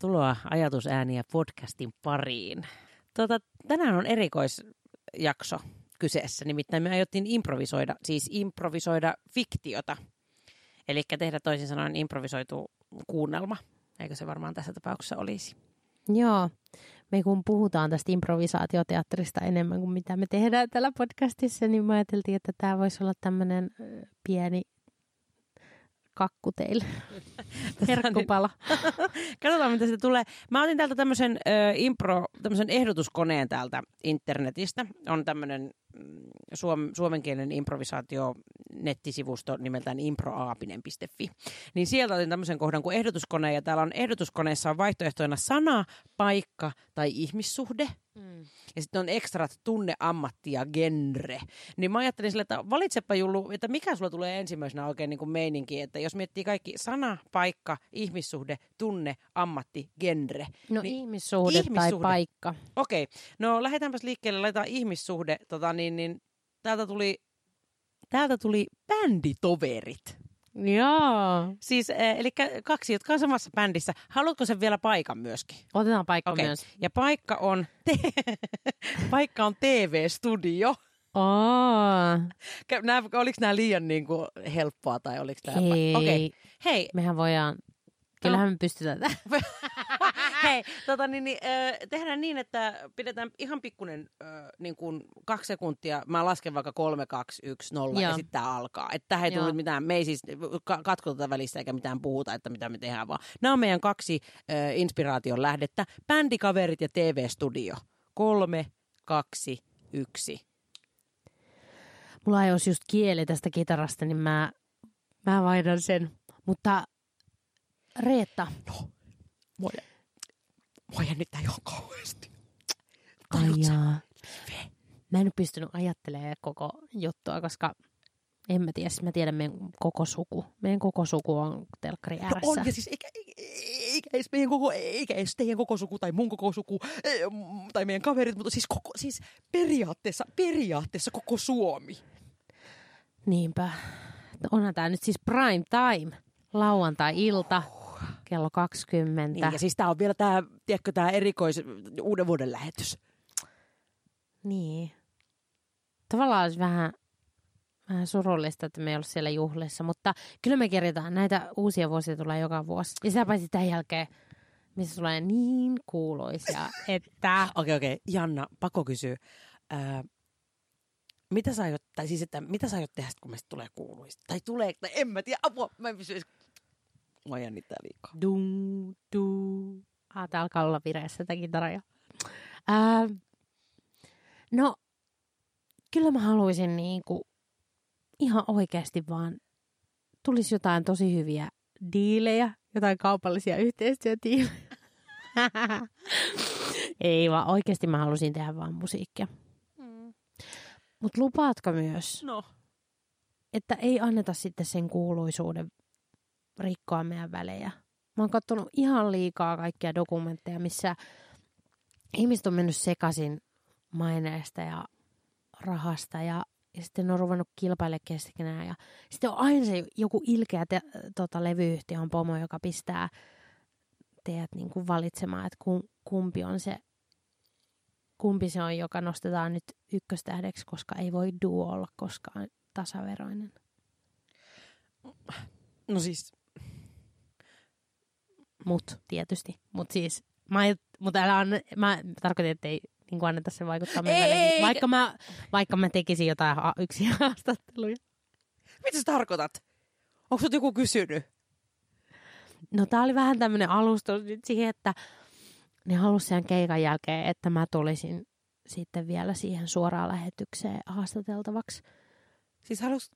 Tervetuloa Ajatusääniä podcastin pariin. Tota, tänään on erikoisjakso kyseessä, nimittäin me aiottiin improvisoida, siis improvisoida fiktiota. Eli tehdä toisin sanoen improvisoitu kuunnelma, eikö se varmaan tässä tapauksessa olisi? Joo, me kun puhutaan tästä improvisaatioteatterista enemmän kuin mitä me tehdään tällä podcastissa, niin me ajateltiin, että tämä voisi olla tämmöinen pieni kakku teille. Herkkupala. Katsotaan, mitä se tulee. Mä otin täältä tämmöisen äh, impro, tämmöisen ehdotuskoneen täältä internetistä. On tämmöinen mm, suom, suomenkielinen improvisaatio nettisivusto nimeltään improaapinen.fi. Niin sieltä otin tämmöisen kohdan kuin ehdotuskone, ja täällä on ehdotuskoneessa on vaihtoehtoina sana, paikka tai ihmissuhde – Mm. Ja sitten on ekstrat tunne, ammatti ja genre. Niin mä ajattelin sille, että valitsepa Jullu, että mikä sulla tulee ensimmäisenä oikein niin kuin meininki, että jos miettii kaikki sana, paikka, ihmissuhde, tunne, ammatti, genre. No niin ihmissuhde, ihmissuhde tai paikka. Okei, okay. no lähdetäänpäs liikkeelle, laitetaan ihmissuhde, tota niin, niin täältä tuli, täältä tuli bänditoverit. Joo. Siis, äh, eli kaksi, jotka on samassa bändissä. Haluatko sen vielä paikan myöskin? Otetaan paikka okay. myös. Ja paikka on, te- paikka on TV-studio. Oh. Nää, oliko nämä liian niin kuin, helppoa tai oliko tämä... Hei. Okay. Hei. Mehän voidaan Kyllähän me pystytään Hei, tota, niin, niin, äh, tehdään niin, että pidetään ihan pikkuinen äh, niin kuin kaksi sekuntia. Mä lasken vaikka kolme, kaksi, yksi, nolla Joo. ja sitten tämä alkaa. Että tähän ei tule mitään, me ei siis katkota välissä eikä mitään puhuta, että mitä me tehdään vaan. Nämä on meidän kaksi äh, inspiraation lähdettä. Bändikaverit ja TV-studio. Kolme, kaksi, yksi. Mulla ei olisi just kieli tästä kitarasta, niin mä, mä vaihdan sen. Mutta Reetta. No, mua, mua jännittää ihan kauheasti. Ai jaa. Mä en pystynyt ajattelemaan koko juttua, koska en mä tiedä, siis mä tiedän meidän koko suku. Meidän koko suku on telkkari ääressä. No on, ja siis eikä, eikä edes meidän koko, eikä edes teidän koko suku tai mun koko suku tai meidän kaverit, mutta siis, koko, siis periaatteessa, periaatteessa koko Suomi. Niinpä. Onhan tämä nyt siis prime time, lauantai-ilta kello 20. Niin, ja siis tämä on vielä tämä, tiedätkö, tämä erikois uuden vuoden lähetys. Niin. Tavallaan olisi vähän, vähän surullista, että me ei ollut siellä juhlissa, mutta kyllä me kirjataan. Näitä uusia vuosia tulee joka vuosi. Ja sitä paitsi tämän jälkeen, missä tulee niin kuuluisia, että... Okei, okei. Okay, okay. Janna, pakko kysyä. Äh, mitä sä aiot, tai siis, että mitä sä aiot tehdä, kun meistä tulee kuuluista? Tai tulee, tai en mä tiedä, apua, mä en pysy Mua jännittää liikaa. Dum, du. Ah, tää alkaa olla vireessä tätä kitaraa. Ää, no, kyllä mä haluaisin niinku ihan oikeasti vaan tulisi jotain tosi hyviä diilejä, jotain kaupallisia yhteistyötiilejä. Ei vaan oikeasti mä halusin tehdä vaan musiikkia. Mm. Mutta lupaatko myös, no. että ei anneta sitten sen kuuluisuuden rikkoa meidän välejä. Mä oon katsonut ihan liikaa kaikkia dokumentteja, missä ihmiset on mennyt sekaisin maineesta ja rahasta ja, ja sitten on ruvennut kilpailemaan keskenään. Ja sitten on aina se joku ilkeä te, tota, levyyhtiön pomo, joka pistää teidät niin kuin valitsemaan, että kumpi on se kumpi se on, joka nostetaan nyt ykköstähdeksi, koska ei voi duo olla koskaan tasaveroinen. No siis Mut tietysti. Mut siis, mä, mut älä anna, mä tarkoitin, että ei niin anneta se vaikuttaa meidän ei, vaikka, mä, vaikka mä tekisin jotain ha- yksi haastatteluja. Mitä sä tarkoitat? Onko sut joku kysynyt? No tää oli vähän tämmönen alustus nyt siihen, että ne halusi sen keikan jälkeen, että mä tulisin sitten vielä siihen suoraan lähetykseen haastateltavaksi. Siis halus,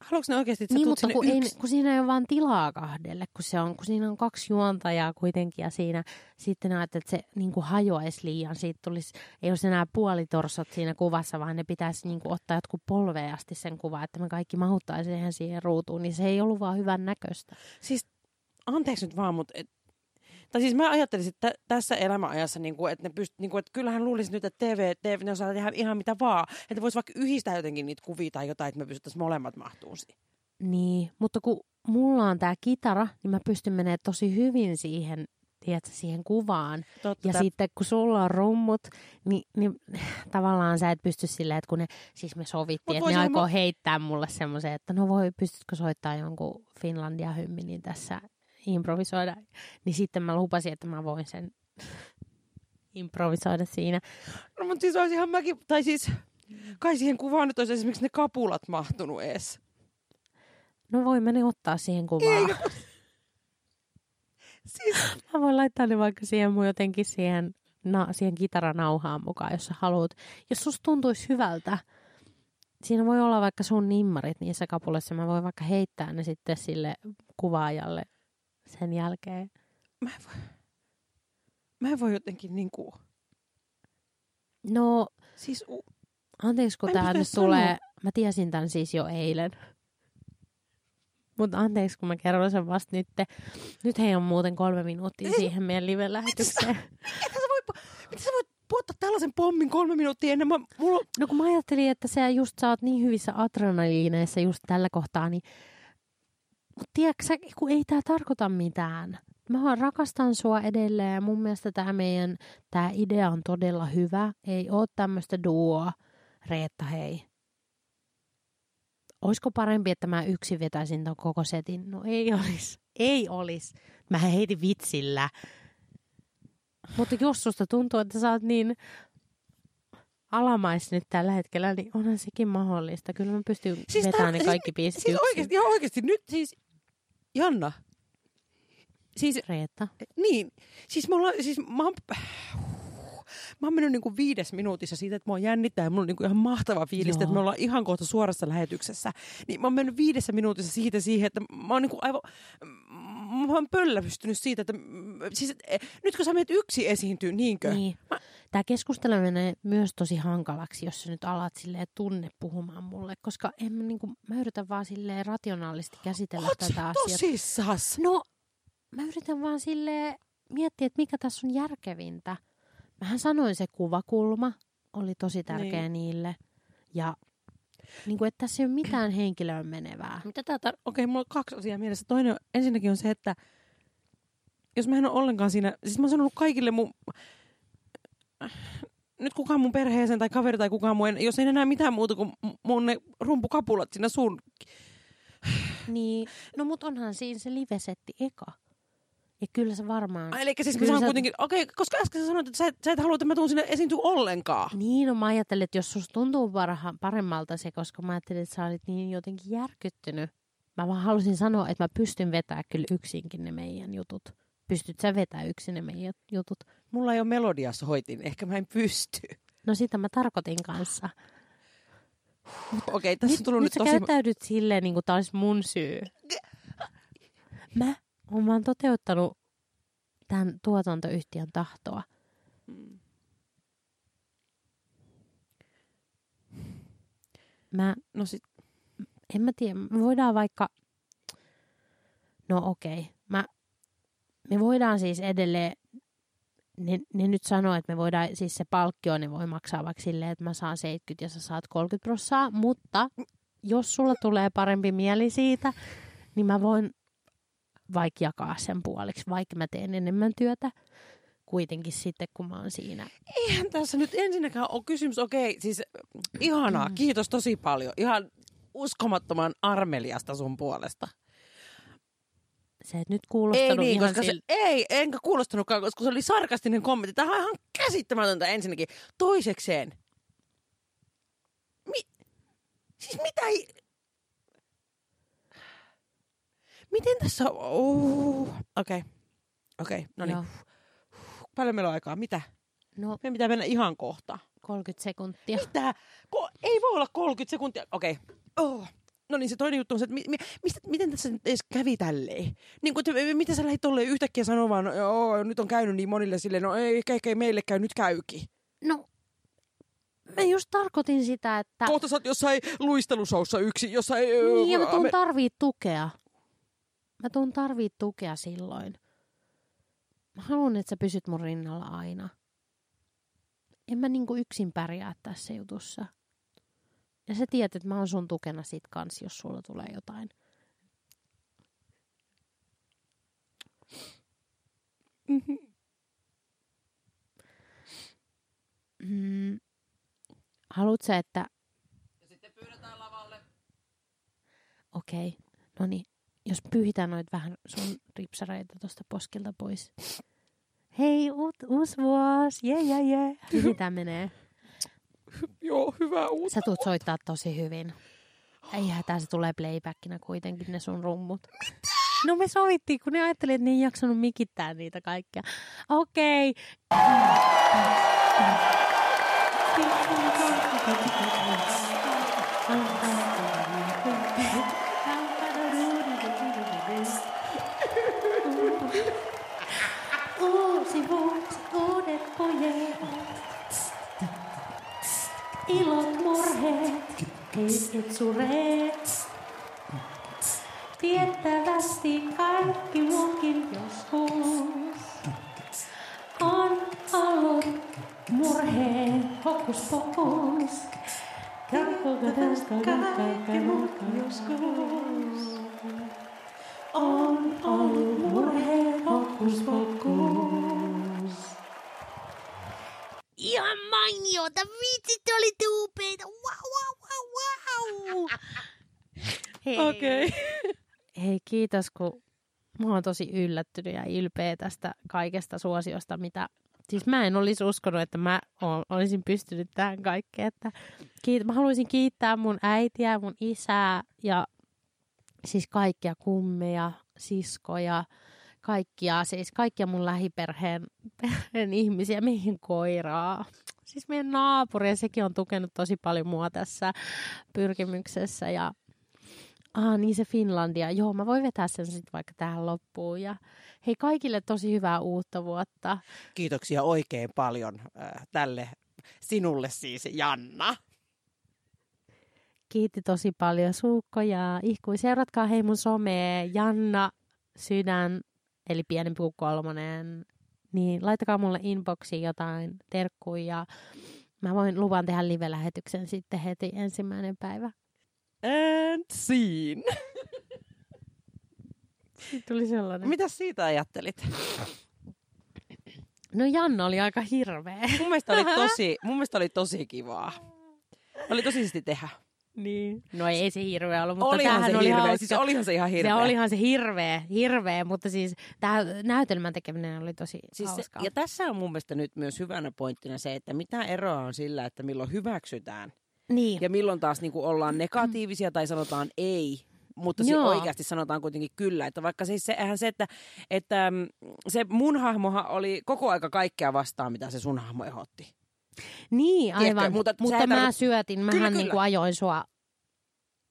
Haluatko ne oikeasti, että niin, mutta kun, ei, kun siinä ei ole vaan tilaa kahdelle, kun, se on, kun siinä on kaksi juontajaa kuitenkin ja siinä sitten näet, että se niin kuin hajoaisi liian. Siitä tulisi, ei olisi enää puolitorsot siinä kuvassa, vaan ne pitäisi niin kuin ottaa jotkut polveen asti sen kuva, että me kaikki mahuttaisiin siihen ruutuun, niin se ei ollut vaan hyvän näköistä. Siis anteeksi nyt vaan, mutta et, tai siis mä ajattelisin, että tässä elämäajassa, niin kuin, että, ne pyst, niin kuin, että kyllähän luulisin nyt, että TV, TV ne osaa tehdä ihan mitä vaan. Että voisi vaikka yhdistää jotenkin niitä kuvia tai jotain, että me pystyttäisiin molemmat mahtuun siihen. Niin, mutta kun mulla on tämä kitara, niin mä pystyn menemään tosi hyvin siihen tiedätkö, siihen kuvaan. Totta. Ja sitten kun sulla on rummut, niin, niin tavallaan sä et pysty silleen, että kun ne, siis me sovittiin, että ne aikoo mä- heittää mulle semmoisen, että no voi, pystytkö soittaa jonkun Finlandia hymnin tässä improvisoida. Niin sitten mä lupasin, että mä voin sen improvisoida siinä. No, mutta siis olisinhan mäkin, tai siis kai siihen kuvaan nyt olisi esimerkiksi ne kapulat mahtunut ees. No voimme ne ottaa siihen kuvaan. Eikö? Siis, Mä voin laittaa ne vaikka siihen mun jotenkin siihen, na, siihen kitaranauhaan mukaan, jos sä haluat. Jos susta tuntuisi hyvältä, siinä voi olla vaikka sun nimmarit niissä kapuleissa. Mä voin vaikka heittää ne sitten sille kuvaajalle sen jälkeen. mä en voi, mä en voi jotenkin niinku, No, siis u, anteeksi kun tää nyt sanoa. tulee, mä tiesin tämän siis jo eilen. Mutta anteeksi, kun mä kerron sen vasta nyt. Nyt hei on muuten kolme minuuttia siihen meidän live-lähetykseen. ethän sä voi, miten sä voit puottaa tällaisen pommin kolme minuuttia ennen, mä, mulla, No kun mä ajattelin, että sä just sä oot niin hyvissä adrenaliineissa just tällä kohtaa, niin Mut tiedätkö kun ei tää tarkoita mitään. Mä vaan rakastan sua edelleen ja mun mielestä tämä meidän tää idea on todella hyvä. Ei oo tämmöistä duoa. Reetta, hei. Oisko parempi, että mä yksin vetäisin ton koko setin? No ei olis. Ei olis. Mä heitin vitsillä. Mutta jos susta tuntuu, että sä oot niin alamais nyt tällä hetkellä, niin onhan sekin mahdollista. Kyllä mä pystyn Siis siis vetämään ne kaikki biisit siis yksin. oikeasti, ihan oikeasti, nyt siis, Janna, siis Reetta. Niin, siis, me ollaan, siis mä oon, mä oon mennyt niinku viides minuutissa siitä, että mua jännittää ja mulla on niinku ihan mahtava fiilis, että me ollaan ihan kohta suorassa lähetyksessä. Niin mä oon mennyt viidessä minuutissa siitä siihen, että mä oon niinku aivan, mä oon pöllävystynyt siitä, että siis, eh, nyt kun sä menet yksi esiintyy, niinkö? Niin. Tämä keskustelu menee myös tosi hankalaksi, jos sä nyt alat silleen tunne puhumaan mulle, koska en mä, niinku, mä yritän vaan silleen rationaalisesti käsitellä Oot tätä asiaa. tosissas? No, mä yritän vaan silleen miettiä, että mikä tässä on järkevintä. Mähän sanoin se kuvakulma, oli tosi tärkeä Niin. niille. Ja niin kuin, että tässä ei ole mitään henkilöön menevää. Mitä tää tar- Okei, mulla on kaksi asiaa mielessä. Toinen on, ensinnäkin on se, että jos mä en ole ollenkaan siinä, siis mä oon sanonut kaikille mun, nyt kukaan mun perheeseen tai kaveri tai kukaan mun, jos ei enää mitään muuta kuin mun ne rumpukapulat siinä sun. Niin, no mut onhan siinä se livesetti eka. Ja kyllä se varmaan... Ai, eli siis mä Kyllä saan sä- kuitenkin, okei, koska äsken sä sanoit, että sä et, sä et halua, että mä tuun sinne esiintyä ollenkaan. Niin, no mä ajattelin, että jos susta tuntuu parha, paremmalta se, koska mä ajattelin, että sä olit niin jotenkin järkyttynyt. Mä vaan halusin sanoa, että mä pystyn vetämään kyllä yksinkin ne meidän jutut. Pystyt sä vetämään yksin ne meidän jutut? Mulla ei ole melodiassa hoitin, ehkä mä en pysty. No sitä mä tarkoitin kanssa. Okei, tässä on tullut nyt nyt sä tosi... käyttäydyt silleen, niin kuin tää olisi mun syy. Mä oon vaan toteuttanut tämän tuotantoyhtiön tahtoa. Mm. Mä No sit, en mä tiedä, me voidaan vaikka, no okei, mä, me voidaan siis edelleen, ne, ne nyt sanoo, että me voidaan, siis se palkkio, ne voi maksaa vaikka silleen, että mä saan 70 ja sä saat 30 prossaa, mutta jos sulla tulee parempi mieli siitä, niin mä voin vaikka jakaa sen puoliksi, vaikka mä teen enemmän työtä kuitenkin sitten, kun mä oon siinä. eihän tässä nyt ensinnäkään ole kysymys, okei, siis ihanaa, kiitos tosi paljon. Ihan uskomattoman armeliasta sun puolesta. Se et nyt Ei kuulostanut niin, ihan koska se, sil- ei, enkä kuulostanutkaan, koska se oli sarkastinen kommentti. Tämä on ihan käsittämätöntä ensinnäkin. Toisekseen. Mi- siis mitä ei... Miten tässä... Oh. Okei. Okei, no niin. Paljon meillä on aikaa. Mitä? No, Meidän pitää mennä ihan kohta. 30 sekuntia. Mitä? Ko- ei voi olla 30 sekuntia. Okei. Oh. No niin, se toinen juttu on se, että mi- mi- mistä, miten tässä nyt edes kävi tälleen? Niin kuin, että mitä sä lähdit tolleen yhtäkkiä sanomaan, no, joo, nyt on käynyt niin monille silleen, no ei, ehkä, ehkä ei meille käy, nyt käykin. No, mä just tarkoitin sitä, että... Kohta sä oot jossain luistelusoussa yksi, jossain... Niin, ja mä tuun me- tarvii tukea. Mä tuun tarvii tukea silloin. Mä haluan, että sä pysyt mun rinnalla aina. En mä niinku yksin pärjää tässä jutussa. Ja sä tiedät, että mä oon sun tukena sit kans, jos sulla tulee jotain. Mm. Haluatko, että... Ja sitten pyydetään lavalle. Okei, okay. no niin. Jos pyyhitään noit vähän sun ripsareita tuosta poskilta pois. Hei, uut, uusi vuosi, jee, jee, jee. Miten tää menee? Joo, hyvä uutta. Sä tuut soittaa tosi hyvin. Ei hätää, se tulee playbackina kuitenkin ne sun rummut. No me sovittiin, kun ne ajatteli, että ne ei jaksanut mikittää niitä kaikkia. Okei. Uusi vuosi, uudet pojat. Ilot, murheet, hetket sureet. Tiettävästi kaikki muukin joskus on ollut murheen hokus pokus. Kaikki muukin joskus on ollut murheen hokus pokus. Ihan mainiota, vitsit olitte upeita, wow, wow, wow, wow. Hei. Okei. Okay. Hei, kiitos, kun mä oon tosi yllättynyt ja ylpeä tästä kaikesta suosiosta, mitä... Siis mä en olisi uskonut, että mä ol- olisin pystynyt tähän kaikkeen. Että kiit- mä haluaisin kiittää mun äitiä, mun isää ja siis kaikkia kummeja, siskoja, kaikkia, siis kaikkia mun lähiperheen perheen ihmisiä, mihin koiraa. Siis meidän naapuri, ja sekin on tukenut tosi paljon mua tässä pyrkimyksessä ja Ah, niin se Finlandia. Joo, mä voin vetää sen sitten vaikka tähän loppuun. Ja hei kaikille tosi hyvää uutta vuotta. Kiitoksia oikein paljon äh, tälle sinulle siis, Janna. Kiitti tosi paljon Suukko ja Ihkui. Seuratkaa hei mun somea Janna Sydän, eli pienempi kuin kolmonen. Niin laittakaa mulle inboxiin jotain terkkuja ja mä voin luvan tehdä live-lähetyksen sitten heti ensimmäinen päivä. And scene. Sitten tuli sellainen. Mitä siitä ajattelit? No Janna oli aika hirveä. Mun mielestä oli tosi, mun mielestä oli tosi kivaa. Oli tosi siisti tehdä. Niin. No ei se hirveä ollut, mutta olihan tämähän se oli hirveä. hauska. Siis olihan se ihan hirveä. Se olihan se hirveä, hirveä, mutta siis tämä näytelmän tekeminen oli tosi Siis se, hauskaa. ja tässä on mun mielestä nyt myös hyvänä pointtina se, että mitä eroa on sillä, että milloin hyväksytään niin. ja milloin taas niin kuin ollaan negatiivisia tai sanotaan ei, mutta se Joo. oikeasti sanotaan kuitenkin kyllä. Että vaikka siis se, eihän se, että, että mm, se mun hahmohan oli koko aika kaikkea vastaan, mitä se sun hahmo ehdotti. Niin, Tiedätkö, aivan. mutta Mutta, mutta mä tarkoit- syötin, mähän Kyllä, niin kyllä. kuin ajoin sua,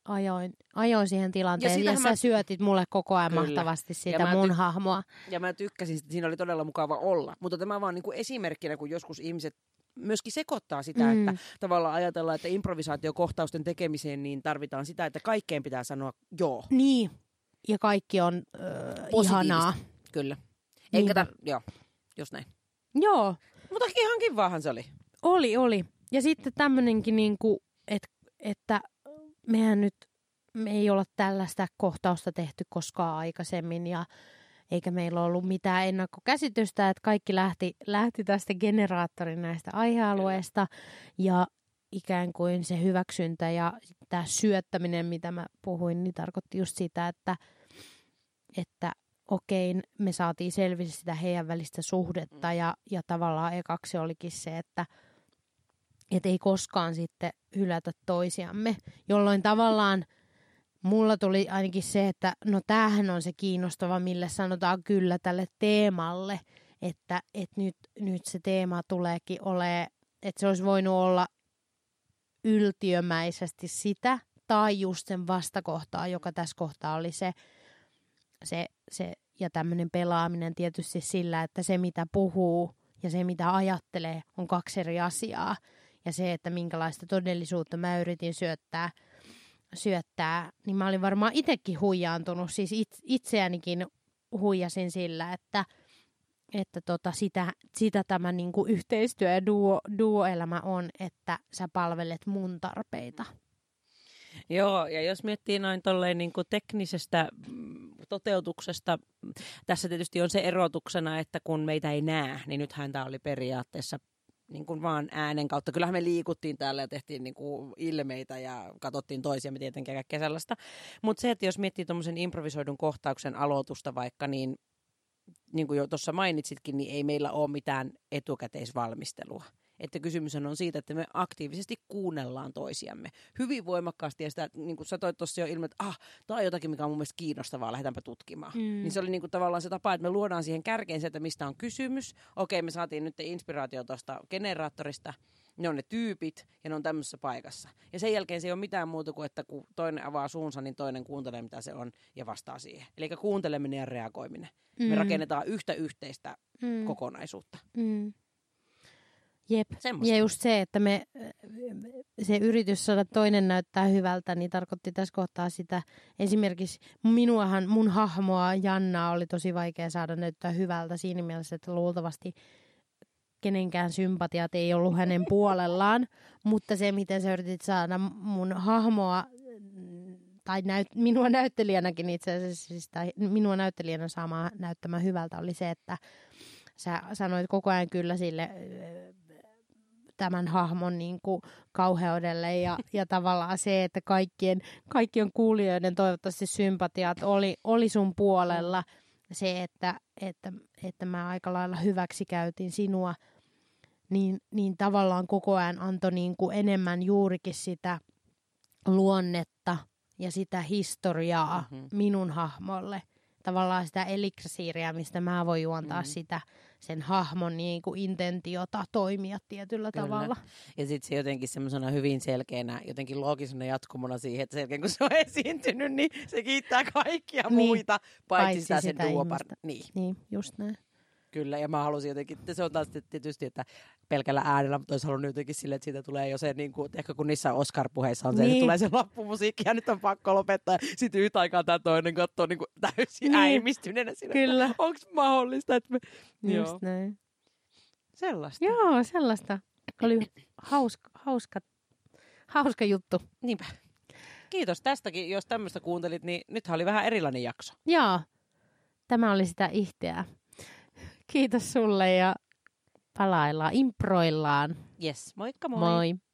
ajoin, ajoin siihen tilanteeseen ja, ja siitähän sä mä- syötit mulle koko ajan Kyllä. mahtavasti Ja sitä mä mun ty- hahmoa. Ja mä tykkäsin, että siinä oli todella mukava olla. Mutta tämä vaan niin kuin esimerkkinä, kun joskus ihmiset myöskin sekoittaa sitä, Mm. että tavallaan ajatellaan, että improvisaatiokohtausten tekemiseen niin tarvitaan sitä, että kaikkeen pitää sanoa joo. Niin, ja kaikki on öö, ihanaa. Kyllä. Eikä Niinpä. tar- joo, just näin. Joo, Mutta ihan kivaahan se oli. Oli, oli. Ja sitten tämmöinenkin, niin kuin, että, että mehän nyt, me ei olla tällaista kohtausta tehty koskaan aikaisemmin ja eikä meillä ollut mitään ennakkokäsitystä, että kaikki lähti, lähti tästä generaattorin näistä aihealueista ja ikään kuin se hyväksyntä ja tämä syöttäminen, mitä mä puhuin, niin tarkoitti just sitä, että, että okei, me saatiin selville sitä heidän välistä suhdetta ja, ja tavallaan ekaksi olikin se, että et ei koskaan sitten hylätä toisiamme, jolloin tavallaan mulla tuli ainakin se, että no tämähän on se kiinnostava, mille sanotaan kyllä tälle teemalle, että, että nyt, nyt se teema tuleekin ole, että se olisi voinut olla yltiömäisesti sitä, tai just sen vastakohtaa, joka tässä kohtaa oli se, se, se ja tämmöinen pelaaminen tietysti sillä, että se mitä puhuu ja se mitä ajattelee on kaksi eri asiaa. Ja se, että minkälaista todellisuutta mä yritin syöttää, syöttää niin mä olin varmaan itsekin huijaantunut. Siis it, itseänikin huijasin sillä, että, että tota sitä, sitä tämä niinku yhteistyö ja duo, duo-elämä on, että sä palvelet mun tarpeita. Joo, ja jos miettii noin tolleen niin kuin teknisestä mm, toteutuksesta. Tässä tietysti on se erotuksena, että kun meitä ei näe, niin nythän tämä oli periaatteessa niin kuin vaan äänen kautta. Kyllähän me liikuttiin täällä ja tehtiin niin kuin ilmeitä ja katsottiin toisiamme tietenkin kaikkea sellaista. Mutta se, että jos miettii tuommoisen improvisoidun kohtauksen aloitusta vaikka, niin niin kuin jo tuossa mainitsitkin, niin ei meillä ole mitään etukäteisvalmistelua. Että kysymys on siitä, että me aktiivisesti kuunnellaan toisiamme hyvin voimakkaasti. Ja sitä, niin kuin sä toit tuossa jo ilmi, että ah, tämä on jotakin, mikä on mun mielestä kiinnostavaa, lähdetäänpä tutkimaan. Mm. Niin se oli niin kuin tavallaan se tapa, että me luodaan siihen kärkeen se, että mistä on kysymys. Okei, me saatiin nyt inspiraatio tuosta generaattorista. Ne on ne tyypit ja ne on tämmöisessä paikassa. Ja sen jälkeen se ei ole mitään muuta kuin, että kun toinen avaa suunsa, niin toinen kuuntelee, mitä se on ja vastaa siihen. Eli kuunteleminen ja reagoiminen. Mm. Me rakennetaan yhtä yhteistä mm. kokonaisuutta. Mm. Jep. Semmosta. Ja just se, että me, se yritys saada toinen näyttää hyvältä, niin tarkoitti tässä kohtaa sitä. Esimerkiksi minuahan, mun hahmoa Janna oli tosi vaikea saada näyttää hyvältä siinä mielessä, että luultavasti kenenkään sympatiat ei ollut hänen puolellaan, mutta se, miten sä yritit saada mun hahmoa tai näyt, minua näyttelijänäkin itse asiassa, siis, tai minua näyttelijänä saamaan näyttämään hyvältä oli se, että sä sanoit koko ajan kyllä sille tämän hahmon niin kuin kauheudelle ja, ja tavallaan se, että kaikkien, kaikkien kuulijoiden toivottavasti sympatiat oli, oli sun puolella. Se, että, että, että mä aika lailla hyväksi käytin sinua, niin, niin tavallaan koko ajan antoi niin kuin enemmän juurikin sitä luonnetta ja sitä historiaa mm-hmm. minun hahmolle. Tavallaan sitä eliksiiriä, mistä mä voin juontaa mm-hmm. sitä sen hahmon niin kuin intentiota toimia tietyllä Kyllä. tavalla. Ja sitten se jotenkin semmoisena hyvin selkeänä, jotenkin loogisena jatkumona siihen, että selkeän kun se on esiintynyt, niin se kiittää kaikkia niin, muita, paitsi, paitsi sitä, sitä sen duopar. Niin. niin, just näin. Kyllä, ja mä halusin jotenkin, se on taas tietysti, että pelkällä äänellä, mutta olisi halunnut jotenkin sille, että siitä tulee jo se, niin kuin, ehkä kun niissä Oscar-puheissa on se, niin. että tulee se loppumusiikki ja nyt on pakko lopettaa. Sitten yhtä aikaa tämä toinen katsoo niin kuin täysin niin. äimistyneenä siinä, Kyllä. onko mahdollista, että me... Just Joo. näin. Sellaista. Joo, sellaista. Oli hauska, hauska, hauska juttu. Niinpä. Kiitos tästäkin, jos tämmöistä kuuntelit, niin nythän oli vähän erilainen jakso. Joo, tämä oli sitä ihteää. Kiitos sulle ja palaillaan, improillaan. Yes, moikka moi. Moi.